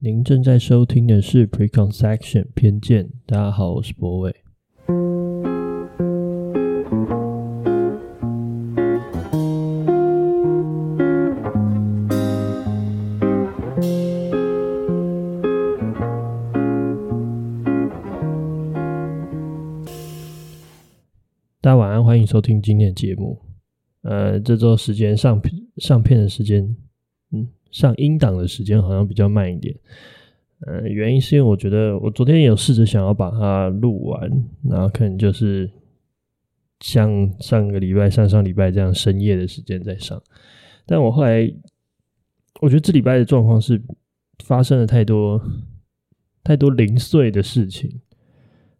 您正在收听的是 Preconception 偏见。大家好，我是博伟。大家晚安，欢迎收听今天的节目。呃，这周时间上上片的时间，上音档的时间好像比较慢一点。呃，原因是因为我觉得我昨天有试着想要把它录完，然后可能就是像上个礼拜、上上礼拜这样深夜的时间在上。但我后来，我觉得这礼拜的状况是发生了太多太多零碎的事情。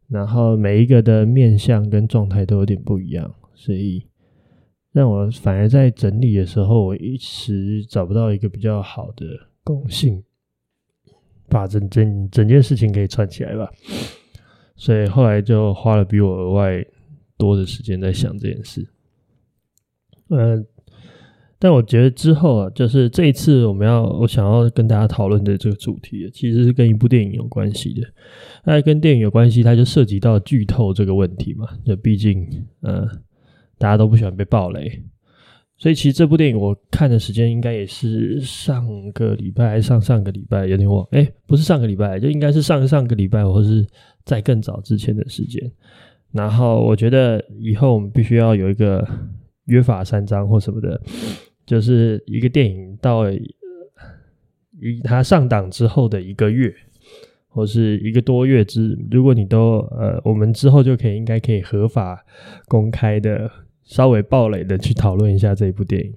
然后每一个的面相跟状态都有点不一样，所以让我反而在整理的时候，我一时找不到一个比较好的共性，把整整整件事情给串起来吧。所以后来就花了比我额外多的时间在想这件事。嗯。但我觉得之后啊，就是这一次我们要我想要跟大家讨论的这个主题，其实是跟一部电影有关系的。那跟电影有关系，它就涉及到剧透这个问题嘛。就毕竟，嗯，大家都不喜欢被爆雷，所以其实这部电影我看的时间应该也是上个礼拜还是上上个礼拜，有点忘。哎，不是上个礼拜，就应该是上上个礼拜，或是在更早之前的时间。然后我觉得以后我们必须要有一个约法三章或什么的。就是一个电影到一它上档之后的一个月，或是一个多月之，如果你都呃，我们之后就可以应该可以合法公开的稍微爆雷的去讨论一下这一部电影，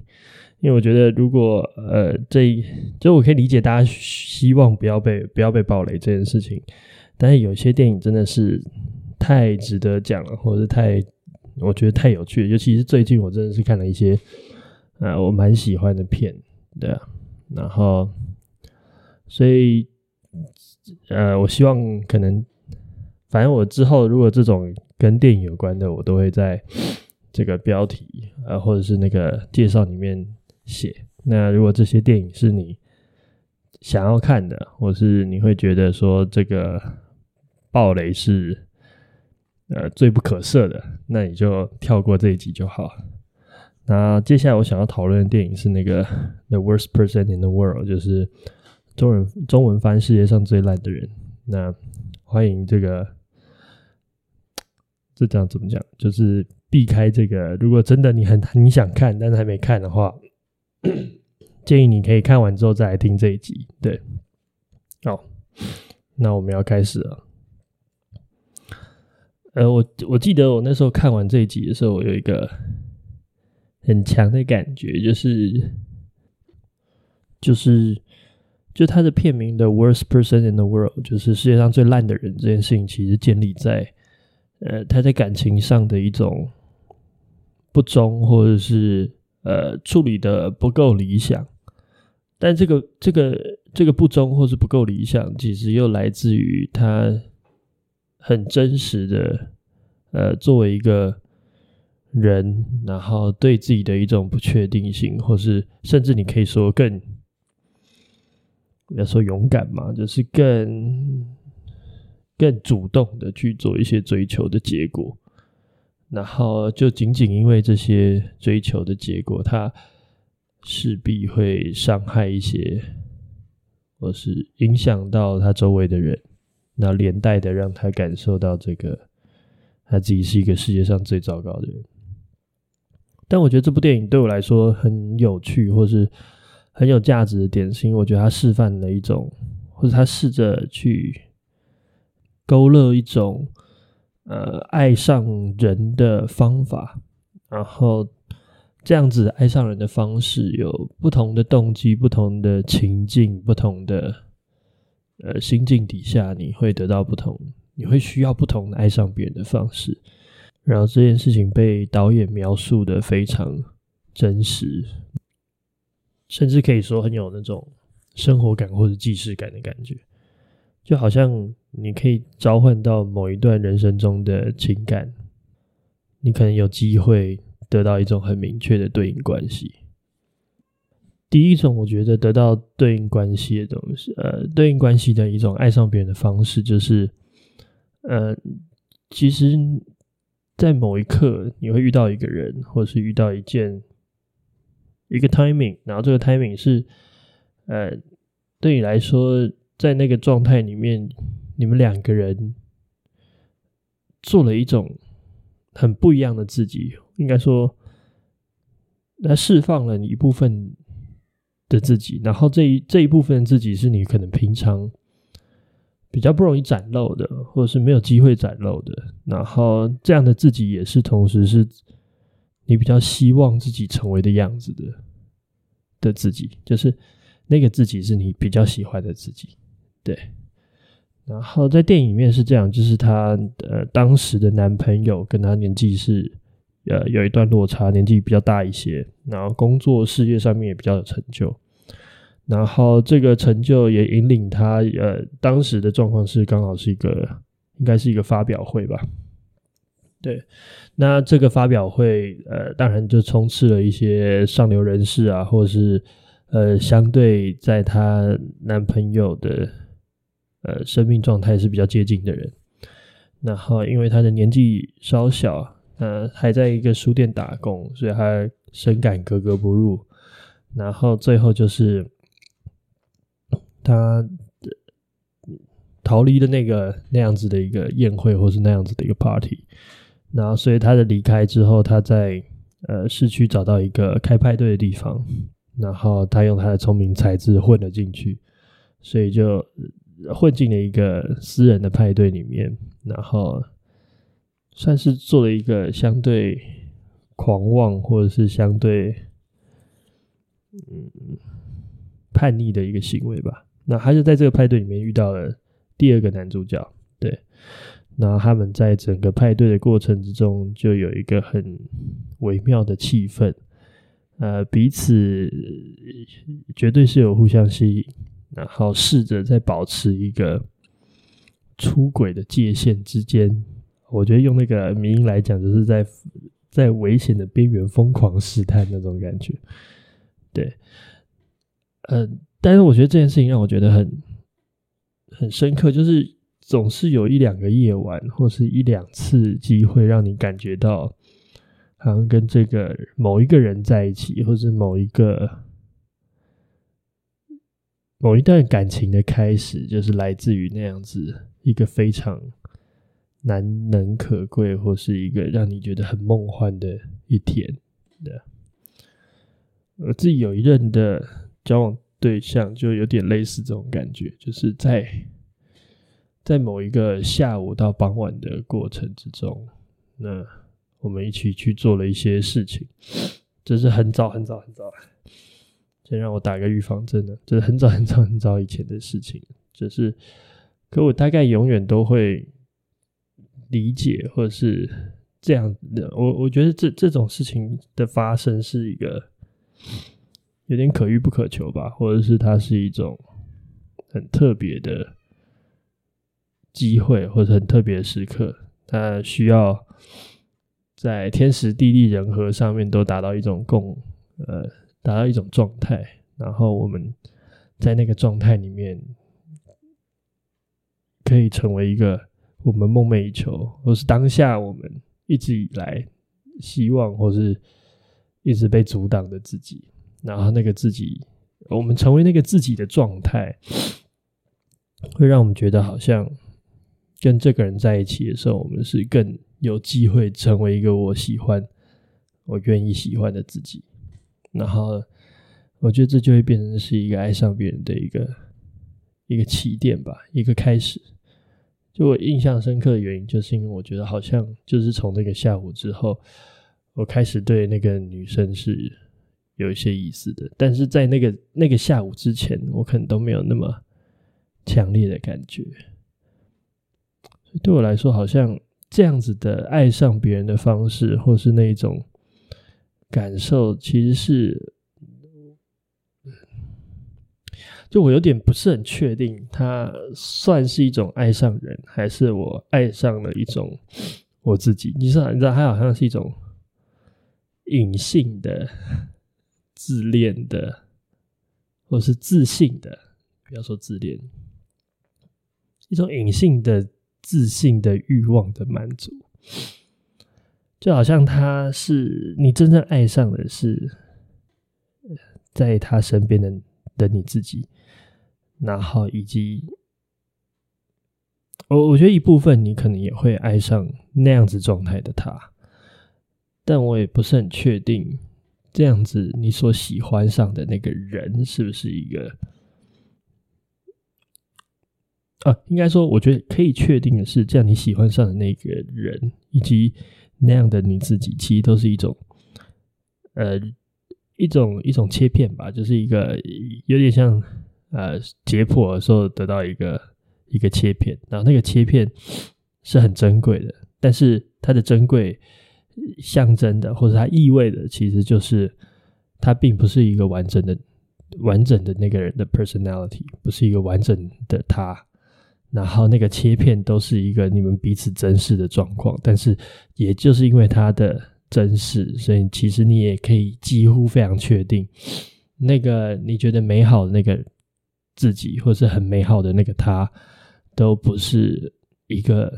因为我觉得如果呃这就我可以理解大家希望不要被不要被爆雷这件事情，但是有些电影真的是太值得讲了，或者是太我觉得太有趣，尤其是最近我真的是看了一些。呃，我蛮喜欢的片，对啊，然后，所以，呃，我希望可能，反正我之后如果这种跟电影有关的，我都会在这个标题，呃，或者是那个介绍里面写。那如果这些电影是你想要看的，或是你会觉得说这个爆雷是呃罪不可赦的，那你就跳过这一集就好。那接下来我想要讨论的电影是那个《The Worst Person in the World》，就是中文中文翻世界上最烂的人。那欢迎这个，这这样怎么讲？就是避开这个。如果真的你很你想看，但是还没看的话，建议你可以看完之后再来听这一集。对，好，那我们要开始了。呃，我我记得我那时候看完这一集的时候，我有一个。很强的感觉，就是就是就他的片名的 worst person in the world，就是世界上最烂的人这件事情，其实建立在呃他在感情上的一种不忠，或者是呃处理的不够理想。但这个这个这个不忠或是不够理想，其实又来自于他很真实的呃作为一个。人，然后对自己的一种不确定性，或是甚至你可以说更，要说勇敢嘛，就是更更主动的去做一些追求的结果，然后就仅仅因为这些追求的结果，他势必会伤害一些，或是影响到他周围的人，那连带的让他感受到这个他自己是一个世界上最糟糕的人。但我觉得这部电影对我来说很有趣，或是很有价值的点，是因为我觉得它示范了一种，或者它试着去勾勒一种，呃，爱上人的方法。然后这样子爱上人的方式有不同的动机、不同的情境、不同的呃心境底下，你会得到不同，你会需要不同的爱上别人的方式。然后这件事情被导演描述的非常真实，甚至可以说很有那种生活感或者既视感的感觉，就好像你可以召唤到某一段人生中的情感，你可能有机会得到一种很明确的对应关系。第一种，我觉得得到对应关系的东西，呃，对应关系的一种爱上别人的方式，就是，呃，其实，在某一刻你会遇到一个人，或者是遇到一件一个 timing，然后这个 timing 是，呃，对你来说，在那个状态里面，你们两个人做了一种很不一样的自己，应该说，来释放了你一部分。的自己，然后这一这一部分自己是你可能平常比较不容易展露的，或者是没有机会展露的。然后这样的自己也是同时是你比较希望自己成为的样子的的自己，就是那个自己是你比较喜欢的自己。对。然后在电影里面是这样，就是她呃当时的男朋友跟她年纪是。呃，有一段落差，年纪比较大一些，然后工作事业上面也比较有成就，然后这个成就也引领她，呃，当时的状况是刚好是一个，应该是一个发表会吧，对，那这个发表会，呃，当然就充斥了一些上流人士啊，或者是呃，相对在她男朋友的呃生命状态是比较接近的人，然后因为他的年纪稍小。呃，还在一个书店打工，所以他深感格格不入。然后最后就是他逃离的那个那样子的一个宴会，或是那样子的一个 party。然后，所以他的离开之后，他在呃市区找到一个开派对的地方，然后他用他的聪明才智混了进去，所以就混进了一个私人的派对里面，然后。算是做了一个相对狂妄，或者是相对嗯叛逆的一个行为吧。那他就在这个派对里面遇到了第二个男主角，对。然后他们在整个派对的过程之中，就有一个很微妙的气氛，呃，彼此绝对是有互相吸引，然后试着在保持一个出轨的界限之间。我觉得用那个名音来讲，就是在在危险的边缘疯狂试探那种感觉。对，呃，但是我觉得这件事情让我觉得很很深刻，就是总是有一两个夜晚，或是一两次机会，让你感觉到好像跟这个某一个人在一起，或是某一个某一段感情的开始，就是来自于那样子一个非常。难能可贵，或是一个让你觉得很梦幻的一天的。我自己有一任的交往对象，就有点类似这种感觉，就是在在某一个下午到傍晚的过程之中，那我们一起去做了一些事情，这是很早很早很早，先让我打个预防针呢，这是很早 很早很早以前的事情，就是，可我大概永远都会。理解，或者是这样的，我我觉得这这种事情的发生是一个有点可遇不可求吧，或者是它是一种很特别的机会，或者很特别的时刻，它需要在天时地利人和上面都达到一种共呃达到一种状态，然后我们在那个状态里面可以成为一个。我们梦寐以求，或是当下我们一直以来希望，或是一直被阻挡的自己，然后那个自己，我们成为那个自己的状态，会让我们觉得好像跟这个人在一起的时候，我们是更有机会成为一个我喜欢、我愿意喜欢的自己。然后，我觉得这就会变成是一个爱上别人的一个一个起点吧，一个开始。就我印象深刻的原因，就是因为我觉得好像就是从那个下午之后，我开始对那个女生是有一些意思的，但是在那个那个下午之前，我可能都没有那么强烈的感觉。对我来说，好像这样子的爱上别人的方式，或是那一种感受，其实是。就我有点不是很确定，它算是一种爱上人，还是我爱上了一种我自己？你知道，你知道，它好像是一种隐性的、自恋的或是自信的，不要说自恋，一种隐性的自信的欲望的满足，就好像他是你真正爱上的是在他身边的的你自己，然后以及。我我觉得一部分你可能也会爱上那样子状态的他，但我也不是很确定这样子你所喜欢上的那个人是不是一个啊？应该说，我觉得可以确定的是，这样你喜欢上的那个人以及那样的你自己，其实都是一种呃一种一种切片吧，就是一个有点像呃解剖的时候得到一个。一个切片，然后那个切片是很珍贵的，但是它的珍贵象征的或者它意味的，其实就是它并不是一个完整的、完整的那个人的 personality，不是一个完整的他。然后那个切片都是一个你们彼此真实的状况，但是也就是因为它的真实，所以其实你也可以几乎非常确定，那个你觉得美好的那个自己，或是很美好的那个他。都不是一个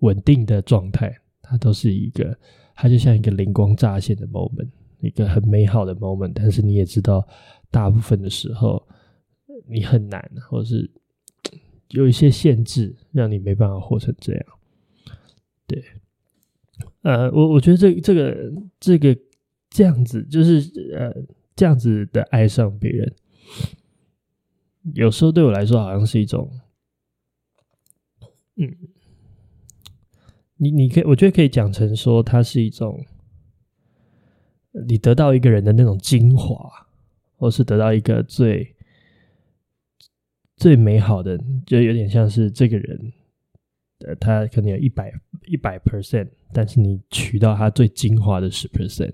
稳定的状态，它都是一个，它就像一个灵光乍现的 moment，一个很美好的 moment。但是你也知道，大部分的时候你很难，或是有一些限制，让你没办法活成这样。对，呃，我我觉得这这个这个这样子，就是呃这样子的爱上别人，有时候对我来说，好像是一种。嗯，你你可以，我觉得可以讲成说，它是一种你得到一个人的那种精华，或是得到一个最最美好的，就有点像是这个人，呃，他可能有一百一百 percent，但是你取到他最精华的十 percent，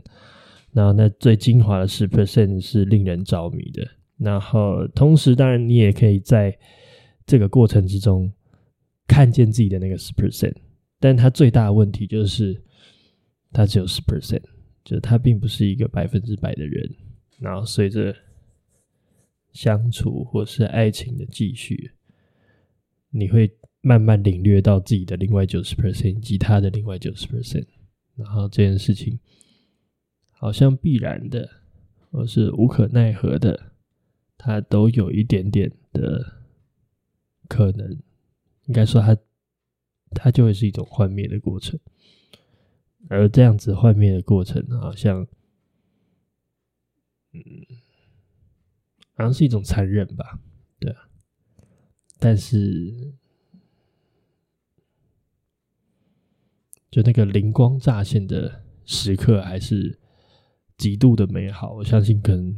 然后那最精华的十 percent 是令人着迷的，然后同时，当然你也可以在这个过程之中。看见自己的那个十 percent，但他最大的问题就是他只有十 percent，就是他并不是一个百分之百的人。然后随着相处或是爱情的继续，你会慢慢领略到自己的另外九十 percent 以及他的另外九十 percent。然后这件事情好像必然的，或是无可奈何的，他都有一点点的可能。应该说它，它它就会是一种幻灭的过程，而这样子幻灭的过程，好像，嗯，好像是一种残忍吧，对啊。但是，就那个灵光乍现的时刻，还是极度的美好。我相信，可能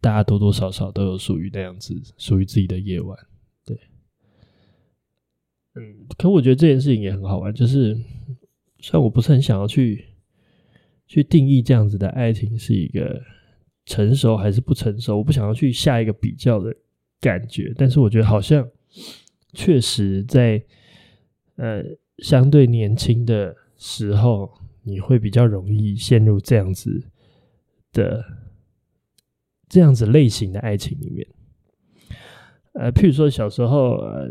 大家多多少少都有属于那样子属于自己的夜晚。对嗯，可我觉得这件事情也很好玩，就是虽然我不是很想要去去定义这样子的爱情是一个成熟还是不成熟，我不想要去下一个比较的感觉，但是我觉得好像确实在呃相对年轻的时候，你会比较容易陷入这样子的这样子类型的爱情里面。呃，譬如说小时候，呃，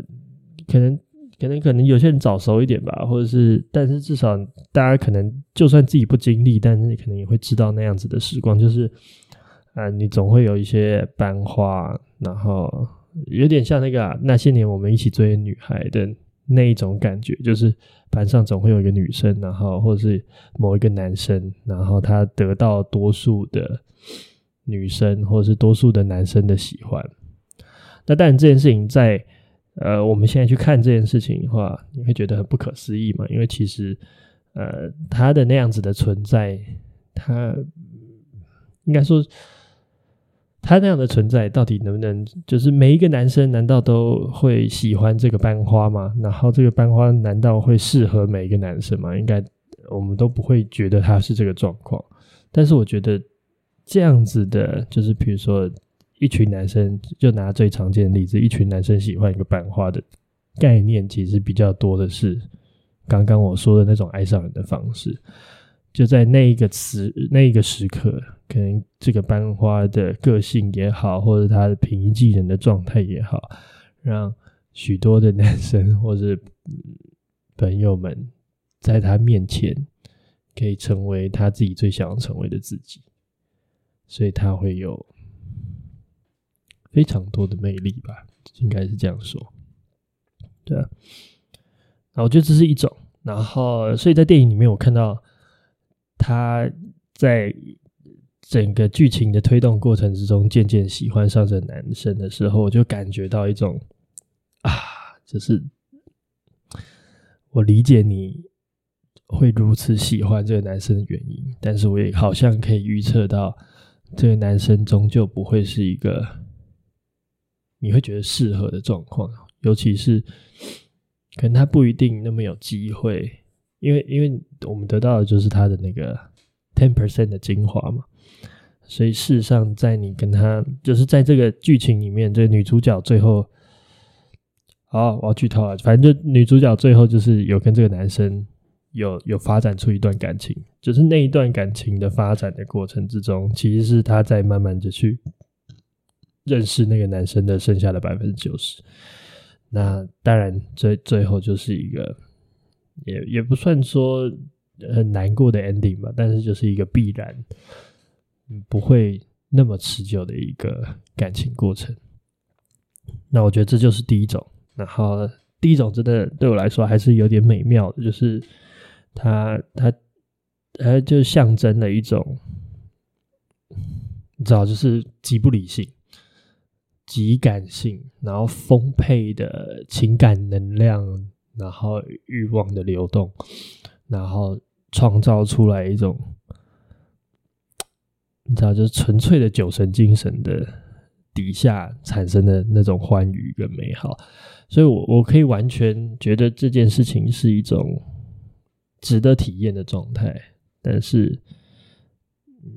可能。可能可能有些人早熟一点吧，或者是，但是至少大家可能就算自己不经历，但是可能也会知道那样子的时光，就是，啊、你总会有一些班花，然后有点像那个、那些年我们一起追女孩的那一种感觉，就是班上总会有一个女生，然后或者是某一个男生，然后他得到多数的女生或者是多数的男生的喜欢。那当然这件事情在。呃，我们现在去看这件事情的话，你会觉得很不可思议嘛？因为其实，呃，他的那样子的存在，他应该说，他那样的存在到底能不能，就是每一个男生难道都会喜欢这个班花吗？然后这个班花难道会适合每一个男生吗？应该我们都不会觉得他是这个状况。但是我觉得这样子的，就是比如说。一群男生就拿最常见的例子，一群男生喜欢一个班花的概念，其实比较多的是刚刚我说的那种爱上人的方式。就在那一个词、那一个时刻，可能这个班花的个性也好，或者他的平易近人的状态也好，让许多的男生或者朋友们在他面前可以成为他自己最想要成为的自己，所以他会有非常多的魅力吧，应该是这样说。对啊，那我觉得这是一种，然后所以在电影里面我看到他在。整个剧情的推动过程之中，渐渐喜欢上这男生的时候，我就感觉到一种啊，就是我理解你会如此喜欢这个男生的原因，但是我也好像可以预测到，这个男生终究不会是一个你会觉得适合的状况，尤其是可能他不一定那么有机会，因为因为我们得到的就是他的那个 ten percent 的精华嘛。所以事实上，在你跟他就是在这个剧情里面，这个女主角最后，好，我要剧透了。反正就女主角最后就是有跟这个男生有有发展出一段感情，就是那一段感情的发展的过程之中，其实是她在慢慢的去认识那个男生的剩下的百分之九十。那当然最最后就是一个也也不算说很难过的 ending 吧，但是就是一个必然。不会那么持久的一个感情过程。那我觉得这就是第一种。然后第一种真的对我来说还是有点美妙的，就是它它它就象征了一种，你知道，就是极不理性、极感性，然后丰沛的情感能量，然后欲望的流动，然后创造出来一种。你知道，就是纯粹的酒神精神的底下产生的那种欢愉跟美好，所以我我可以完全觉得这件事情是一种值得体验的状态。但是，嗯，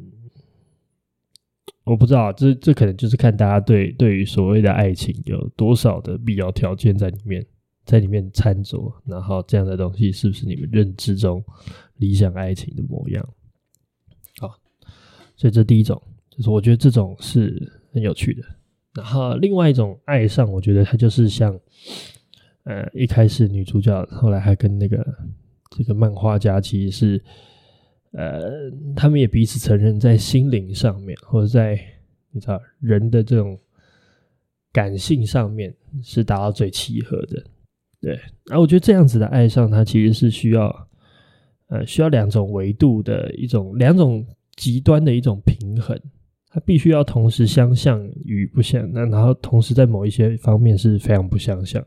我不知道，这这可能就是看大家对对于所谓的爱情有多少的必要条件在里面，在里面掺着，然后这样的东西是不是你们认知中理想爱情的模样？所以这第一种，就是我觉得这种是很有趣的。然后另外一种爱上，我觉得它就是像，呃，一开始女主角后来还跟那个这个漫画家，其实是，呃，他们也彼此承认，在心灵上面或者在你知道人的这种感性上面是达到最契合的。对，然后我觉得这样子的爱上，它其实是需要，呃，需要两种维度的一种两种。极端的一种平衡，它必须要同时相像与不相，那然后同时在某一些方面是非常不相像。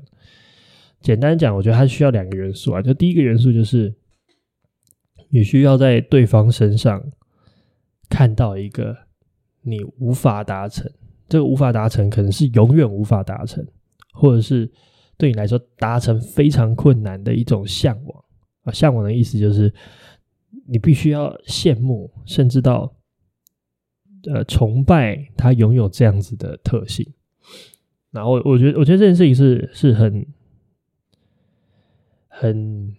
简单讲，我觉得它需要两个元素啊，就第一个元素就是你需要在对方身上看到一个你无法达成，这个无法达成可能是永远无法达成，或者是对你来说达成非常困难的一种向往啊。向往的意思就是。你必须要羡慕，甚至到呃崇拜他拥有这样子的特性。然后我觉得，我觉得这件事情是是很很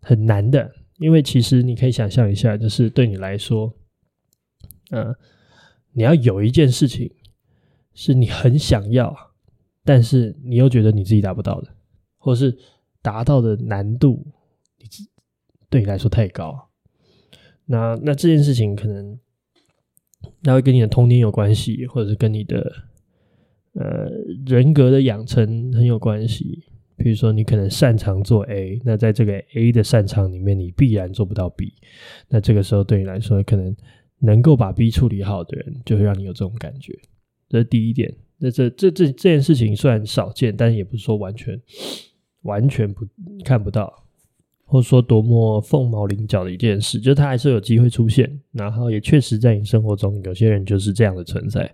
很难的，因为其实你可以想象一下，就是对你来说，呃，你要有一件事情是你很想要，但是你又觉得你自己达不到的，或是达到的难度，你对你来说太高。那那这件事情可能，那会跟你的童年有关系，或者是跟你的呃人格的养成很有关系。比如说，你可能擅长做 A，那在这个 A 的擅长里面，你必然做不到 B。那这个时候对你来说，可能能够把 B 处理好的人，就会让你有这种感觉。这是第一点。那这这这这件事情虽然少见，但也不是说完全完全不看不到。或者说多么凤毛麟角的一件事，就是它还是有机会出现，然后也确实在你生活中，有些人就是这样的存在。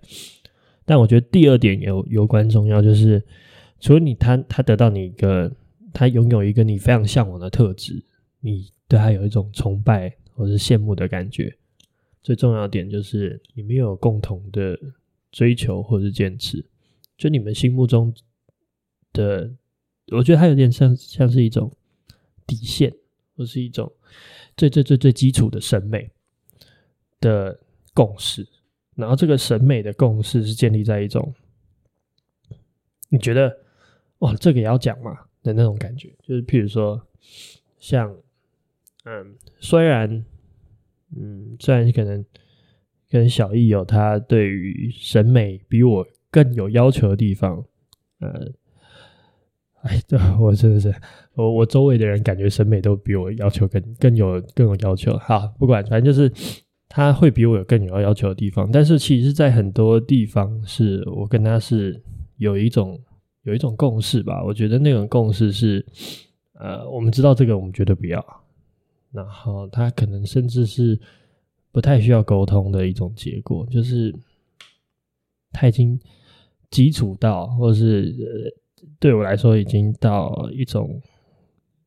但我觉得第二点有有关重要，就是除了你他他得到你一个，他拥有一个你非常向往的特质，你对他有一种崇拜或是羡慕的感觉。最重要的点就是你们有共同的追求或是坚持，就你们心目中的，我觉得它有点像像是一种。底线，或是一种最最最最基础的审美的共识，然后这个审美的共识是建立在一种你觉得哇，这个也要讲嘛的那种感觉，就是譬如说像嗯，虽然嗯，虽然可能跟小易有他对于审美比我更有要求的地方，呃。哎，对，我真的是我我周围的人感觉审美都比我要求更更有更有要求。好，不管，反正就是他会比我有更有要求的地方。但是其实，在很多地方，是我跟他是有一种有一种共识吧。我觉得那种共识是，呃，我们知道这个，我们绝对不要。然后他可能甚至是不太需要沟通的一种结果，就是他已经基础到，或是呃。对我来说，已经到一种，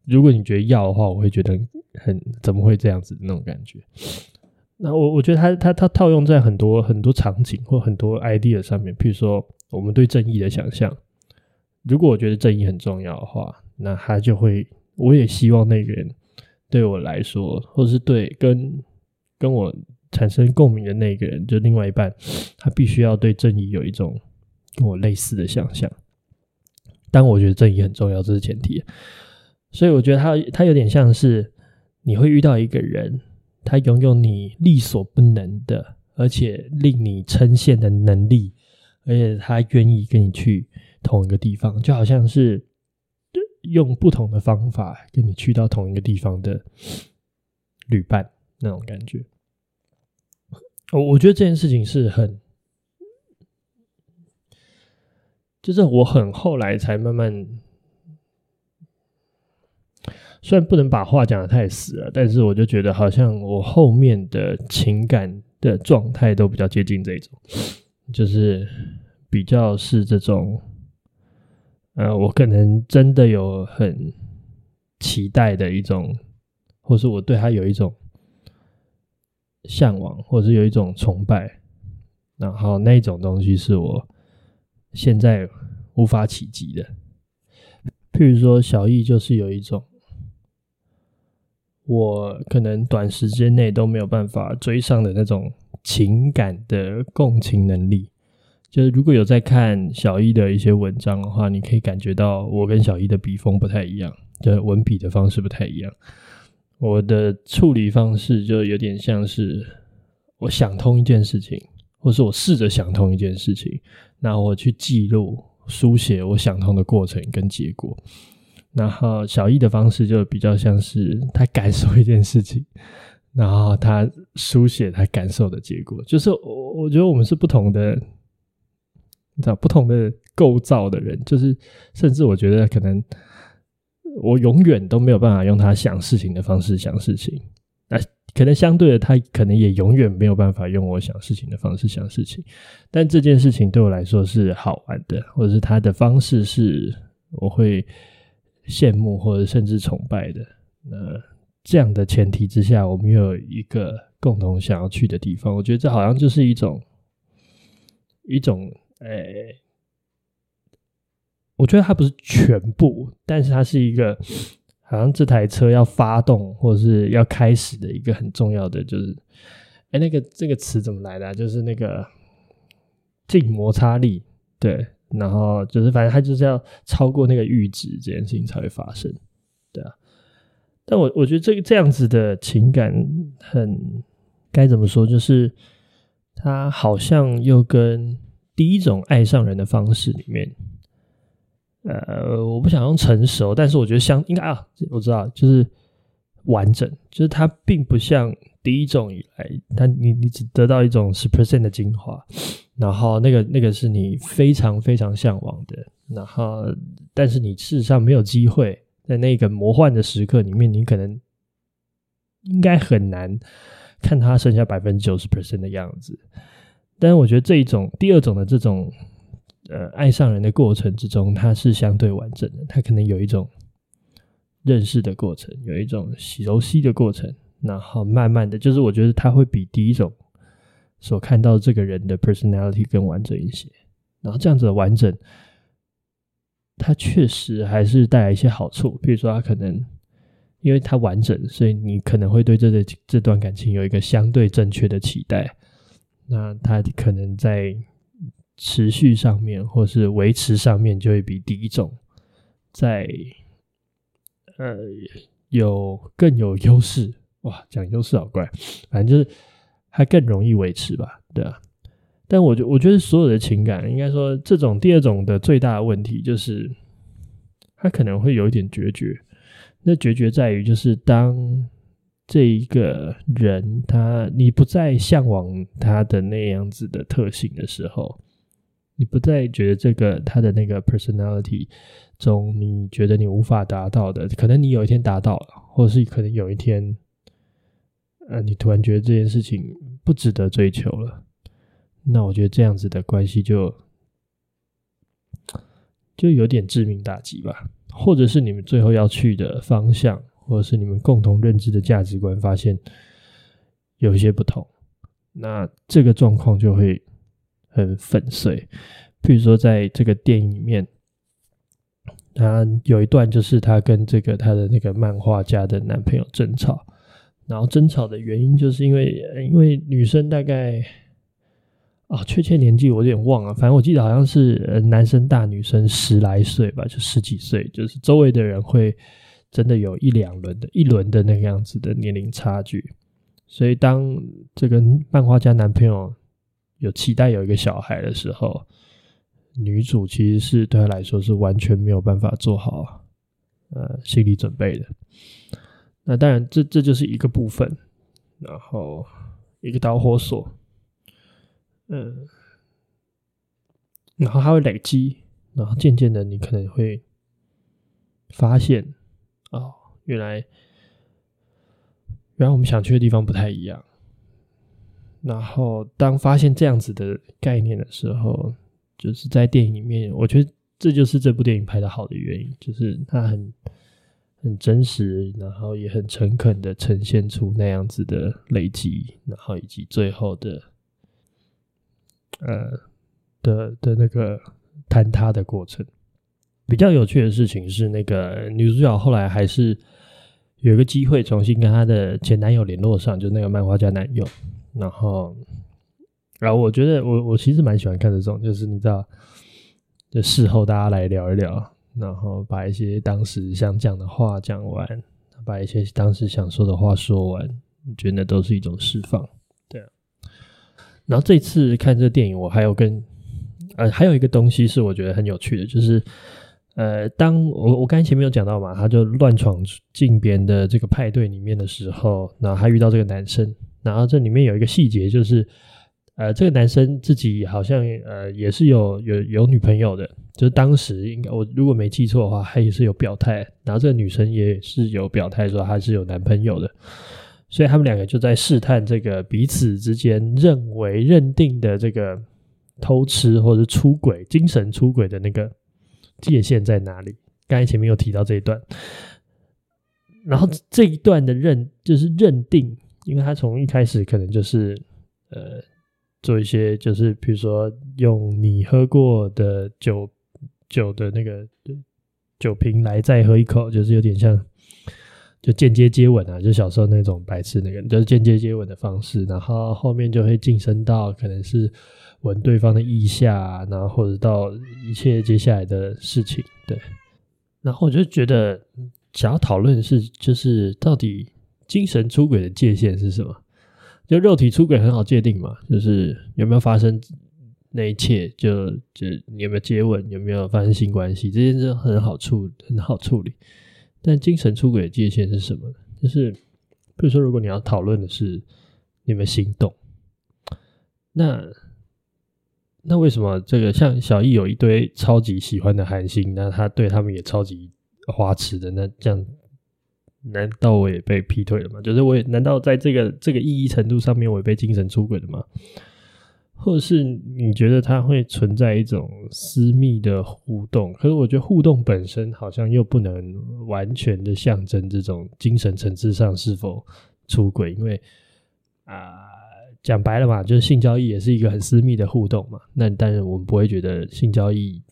如果你觉得要的话，我会觉得很怎么会这样子的那种感觉。那我我觉得他他他套用在很多很多场景或很多 idea 上面，譬如说我们对正义的想象。如果我觉得正义很重要的话，那他就会，我也希望那个人对我来说，或是对跟跟我产生共鸣的那个人，就另外一半，他必须要对正义有一种跟我类似的想象。但我觉得正义很重要，这是前提。所以我觉得他他有点像是你会遇到一个人，他拥有你力所不能的，而且令你称羡的能力，而且他愿意跟你去同一个地方，就好像是用不同的方法跟你去到同一个地方的旅伴那种感觉。我我觉得这件事情是很。就是我很后来才慢慢，虽然不能把话讲的太死了，但是我就觉得好像我后面的情感的状态都比较接近这种，就是比较是这种，呃，我可能真的有很期待的一种，或是我对他有一种向往，或是有一种崇拜，然后那种东西是我。现在无法企及的，譬如说小易就是有一种，我可能短时间内都没有办法追上的那种情感的共情能力。就是如果有在看小易的一些文章的话，你可以感觉到我跟小易的笔锋不太一样，就是文笔的方式不太一样。我的处理方式就有点像是我想通一件事情。或是我试着想通一件事情，那我去记录、书写我想通的过程跟结果。然后小易的方式就比较像是他感受一件事情，然后他书写他感受的结果。就是我我觉得我们是不同的，你知道，不同的构造的人。就是甚至我觉得可能我永远都没有办法用他想事情的方式想事情。那可能相对的，他可能也永远没有办法用我想事情的方式想事情，但这件事情对我来说是好玩的，或者是他的方式是我会羡慕或者甚至崇拜的。那这样的前提之下，我们又有一个共同想要去的地方，我觉得这好像就是一种一种诶、我觉得它不是全部，但是它是一个。好像这台车要发动或者是要开始的一个很重要的就是，哎，那个这个词怎么来的？就是那个静摩擦力，对，然后就是反正它就是要超过那个阈值，这件事情才会发生，对啊。但我我觉得这个这样子的情感很该怎么说？就是它好像又跟第一种爱上人的方式里面。呃，我不想用成熟，但是我觉得相应该啊，我知道就是完整，就是它并不像第一种以来，它你你只得到一种十 percent 的精华，然后那个那个是你非常非常向往的，然后但是你事实上没有机会在那个魔幻的时刻里面，你可能应该很难看它剩下百分之九十 percent 的样子，但是我觉得这一种第二种的这种。呃，爱上人的过程之中，它是相对完整的。它可能有一种认识的过程，有一种熟悉的过程，然后慢慢的就是，我觉得它会比第一种所看到这个人的 personality 更完整一些。然后这样子的完整，它确实还是带来一些好处。比如说，它可能因为它完整，所以你可能会对这个这段感情有一个相对正确的期待。那它可能在持续上面或是维持上面就会比第一种在呃有更有优势。哇，讲优势好怪，反正就是还更容易维持吧，对啊。但我觉我觉得所有的情感，应该说这种第二种的最大的问题就是，它可能会有一点决绝。那决绝在于，就是当这一个人他你不再向往他的那样子的特性的时候，你不再觉得这个他的那个 personality 中，你觉得你无法达到的，可能你有一天达到了，或者是可能有一天，呃，你突然觉得这件事情不值得追求了。那我觉得这样子的关系就就有点致命打击吧，或者是你们最后要去的方向，或者是你们共同认知的价值观发现有一些不同，那这个状况就会很粉碎。比如说，在这个电影里面，他有一段就是他跟这个他的那个漫画家的男朋友争吵，然后争吵的原因就是因为因为女生大概。啊，确切年纪我有点忘了，反正我记得好像是男生大女生十来岁吧，就十几岁，就是周围的人会真的有一两轮的一轮的那个样子的年龄差距，所以当这个漫画家男朋友有期待有一个小孩的时候，女主其实是对他来说是完全没有办法做好呃心理准备的。那当然这这就是一个部分，然后一个导火索。嗯，然后它会累积，然后渐渐的，你可能会发现，哦，原来，原来我们想去的地方不太一样。然后，当发现这样子的概念的时候，就是在电影里面，我觉得这就是这部电影拍得好的原因，就是它很很真实，然后也很诚恳的呈现出那样子的累积，然后以及最后的。呃的的那个坍塌的过程，比较有趣的事情是，那个女主角后来还是有一个机会重新跟她的前男友联络上，就那个漫画家男友。然后，然后我觉得我我其实蛮喜欢看这种，就是你知道，就事后大家来聊一聊，然后把一些当时想讲的话讲完，把一些当时想说的话说完，我觉得那都是一种释放。对然后这次看这个电影，我还有跟呃还有一个东西是我觉得很有趣的，就是呃，当我我刚才前面有讲到嘛，他就乱闯进别人的这个派对里面的时候，然后还遇到这个男生，然后这里面有一个细节，就是呃，这个男生自己好像呃也是有有有女朋友的，就是当时应该我如果没记错的话，他也是有表态，然后这个女生也是有表态说她是有男朋友的。所以他们两个就在试探这个彼此之间认为认定的这个偷吃或者出轨、精神出轨的那个界限在哪里？刚才前面有提到这一段，然后这一段的认就是认定，因为他从一开始可能就是呃做一些就是比如说用你喝过的酒酒的那个酒瓶来再喝一口，就是有点像。就间接接吻啊，就小时候那种白痴那个，就是间接接吻的方式，然后后面就会晋升到可能是闻对方的腋下，然后或者到一切接下来的事情，对。然后我就觉得想要讨论的是，就是到底精神出轨的界限是什么？就肉体出轨很好界定嘛，就是有没有发生那一切，就就你有没有接吻，有没有发生性关系，这件事很好处很好处理。但精神出轨的界限是什么？就是，比如说，如果你要讨论的是你们心动，那那为什么这个像小易有一堆超级喜欢的韩星，那他对他们也超级花痴的，那这样难道我也被劈腿了吗？就是我也难道在这个这个意义程度上面我也被精神出轨了吗？或者是你觉得它会存在一种私密的互动，可是我觉得互动本身好像又不能完全的象征这种精神层次上是否出轨，因为啊，讲白了嘛，就是性交易也是一个很私密的互动嘛。那当然我们不会觉得性交易，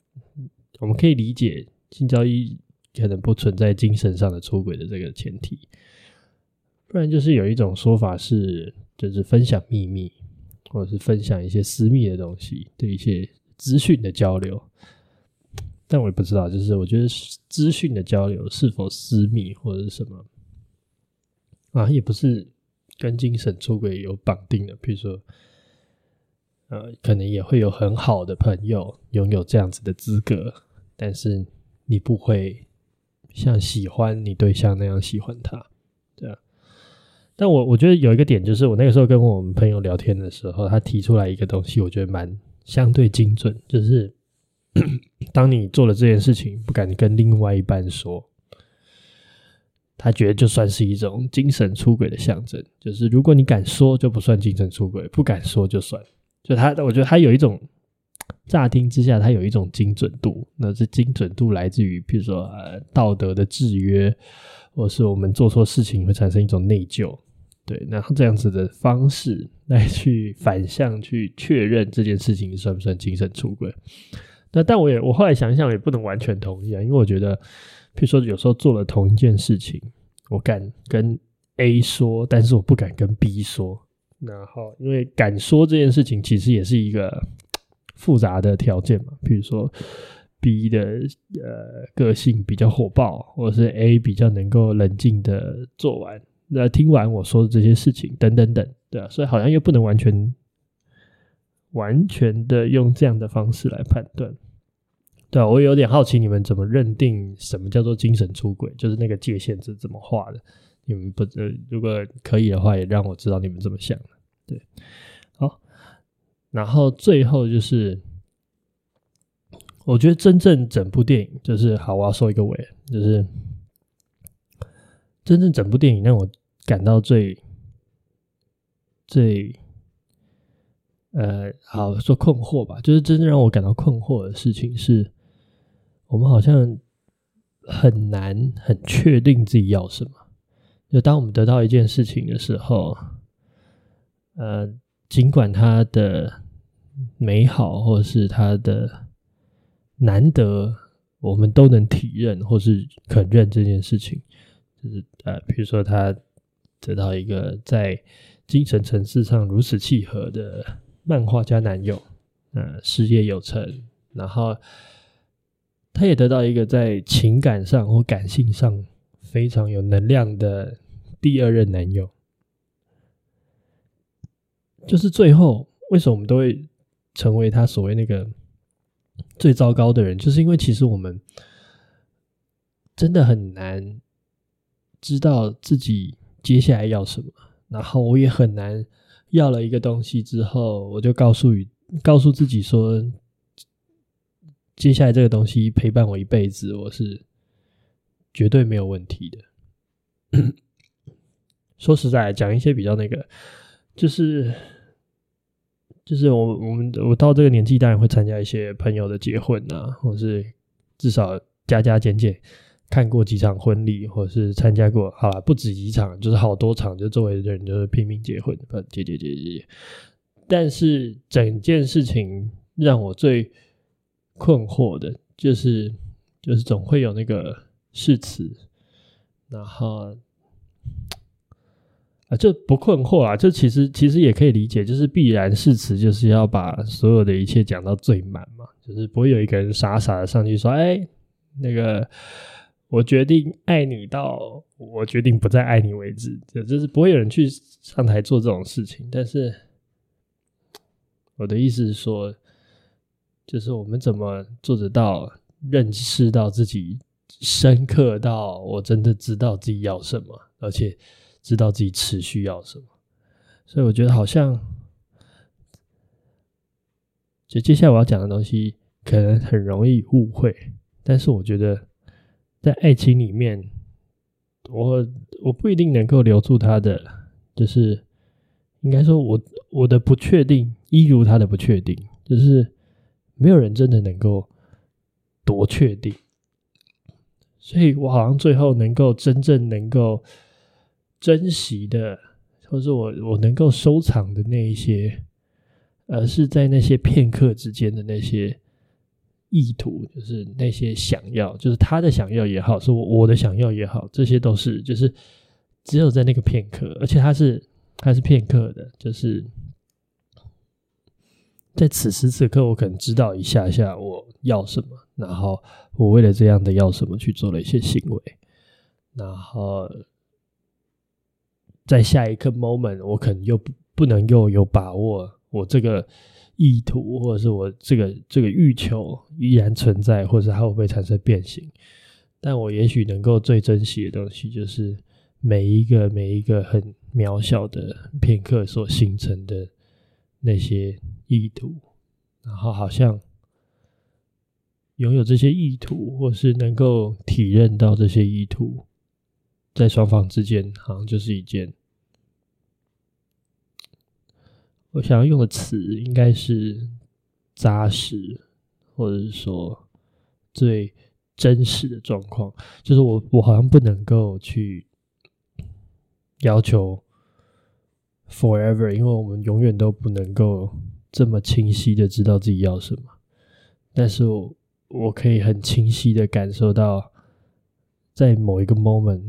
我们可以理解性交易可能不存在精神上的出轨的这个前提，不然就是有一种说法是，就是分享秘密。或者是分享一些私密的东西的一些资讯的交流。但我也不知道，就是我觉得资讯的交流是否私密或者是什么啊，也不是跟精神出轨有绑定的。比如说，呃，可能也会有很好的朋友拥有这样子的资格，但是你不会像喜欢你对象那样喜欢他，对啊。但我我觉得有一个点，就是我那个时候跟我们朋友聊天的时候，他提出来一个东西，我觉得蛮相对精准，就是。当你做了这件事情，不敢跟另外一半说，他觉得就算是一种精神出轨的象征。就是如果你敢说，就不算精神出轨；不敢说就算。就他，我觉得他有一种乍听之下，它有一种精准度。那这精准度来自于，比如说呃道德的制约，或是我们做错事情会产生一种内疚。对，然后这样子的方式来去反向去确认这件事情算不算精神出轨。那但我也我后来想想也不能完全同意啊，因为我觉得，譬如说有时候做了同一件事情，我敢跟 A 说，但是我不敢跟 B 说。然后因为敢说这件事情，其实也是一个复杂的条件嘛。比如说 B 的呃个性比较火爆，或者是 A 比较能够冷静的做完，那听完我说的这些事情等等等，对啊，所以好像又不能完全。完全的用这样的方式来判断，对啊，我有点好奇你们怎么认定什么叫做精神出轨，就是那个界限是怎么画的？你们不呃，如果可以的话，也让我知道你们怎么想的。对，然后最后就是，我觉得真正整部电影就是，好，我要收一个尾，就是真正整部电影让我感到最最。呃，好说困惑吧，就是真正让我感到困惑的事情是，我们好像很难很确定自己要什么。就当我们得到一件事情的时候，呃，尽管它的美好或是它的难得，我们都能体认或是肯认这件事情。就是呃，比如说他得到一个在精神层次上如此契合的。漫画家男友，呃，事业有成，然后他也得到一个在情感上或感性上非常有能量的第二任男友。就是最后，为什么我们都会成为他所谓那个最糟糕的人？就是因为其实我们真的很难知道自己接下来要什么，然后我也很难。要了一个东西之后，我就告诉告诉自己说，接下来这个东西陪伴我一辈子，我是绝对没有问题的。说实在，讲一些比较那个，就是就是我我们我到这个年纪，当然会参加一些朋友的结婚啊，或是至少加加减减。看过几场婚礼，或是参加过，好了，不止几场，就是好多场，就周围的人就是拼命结婚，不结结结结结。但是整件事情让我最困惑的，就是就是总会有那个誓词，然后啊，就不困惑啊，就其实其实也可以理解，就是必然誓词就是要把所有的一切讲到最满嘛，就是不会有一个人傻傻的上去说，哎，那个。我决定爱你到我决定不再爱你为止，就就是不会有人去上台做这种事情。但是我的意思是说，就是我们怎么做得到认识到自己深刻到我真的知道自己要什么，而且知道自己持续要什么。所以我觉得好像，就接下来我要讲的东西可能很容易误会，但是我觉得。在爱情里面，我我不一定能够留住他的，就是应该说我，我的不确定，一如他的不确定，就是没有人真的能够多确定，所以我好像最后能够真正能够珍惜的，或是我我能够收藏的那一些，而是在那些片刻之间的那些。意图就是那些想要，就是他的想要也好，是我我的想要也好，这些都是就是只有在那个片刻，而且他是他是片刻的，就是在此时此刻，我可能知道一下下我要什么，然后我为了这样的要什么去做了一些行为，然后在下一刻 moment，我可能又不能又有把握，我这个意图或者是我这个这个欲求依然存在，或者它会不会产生变形？但我也许能够最珍惜的东西，就是每一个每一个很渺小的片刻所形成的那些。意图，然后好像拥有这些意图，或是能够体认到这些意图，在双方之间，好像就是一件我想要用的词，应该是扎实，或者是说最真实的状况。就是我，我好像不能够去要求 forever，因为我们永远都不能够。这么清晰的知道自己要什么，但是我我可以很清晰的感受到，在某一个 moment，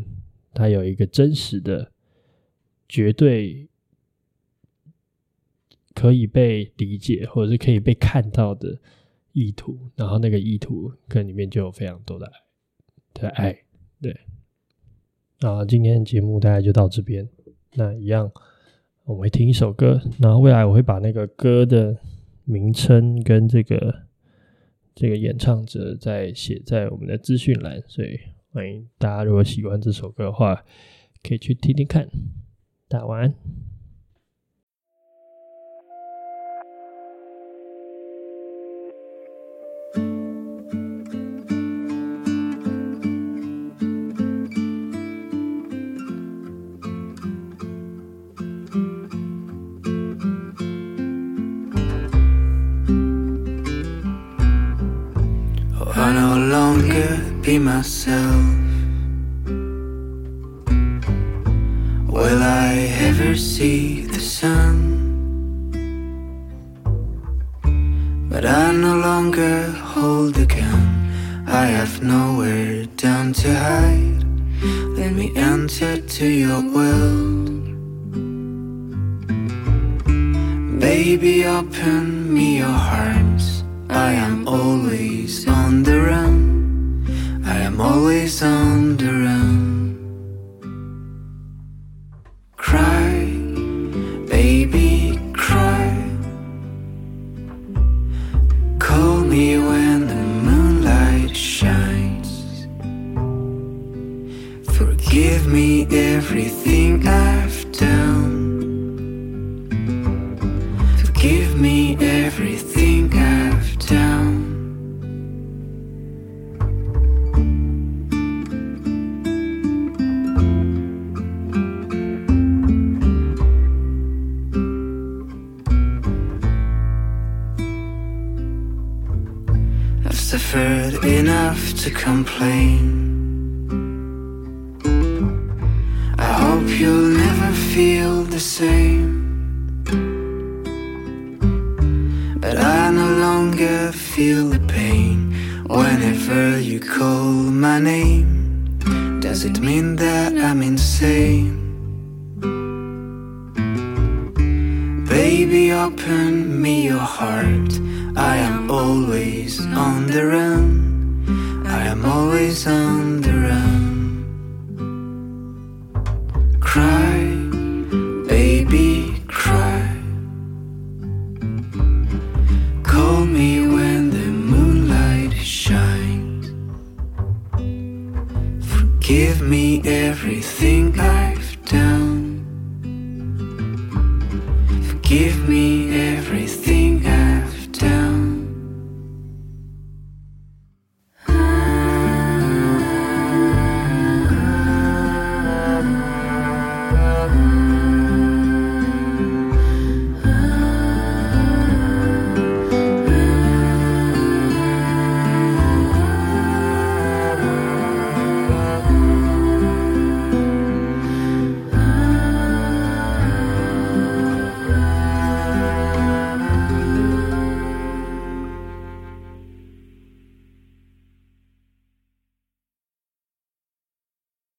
它有一个真实的、绝对可以被理解或者是可以被看到的意图，然后那个意图可能里面就有非常多的爱的爱，对。啊，今天的节目大概就到这边，那一样。我会听一首歌，然后未来我会把那个歌的名称跟这个这个演唱者再写在我们的资讯栏，所以欢迎大家如果喜欢这首歌的话，可以去听听看。大家晚安。Myself. Will I ever see the sun? But I no longer hold the gun. I have nowhere down to hide. Let me enter to your world. Baby, open me your heart. I am always on always under us. Open me your heart. I am always on the run. I am always on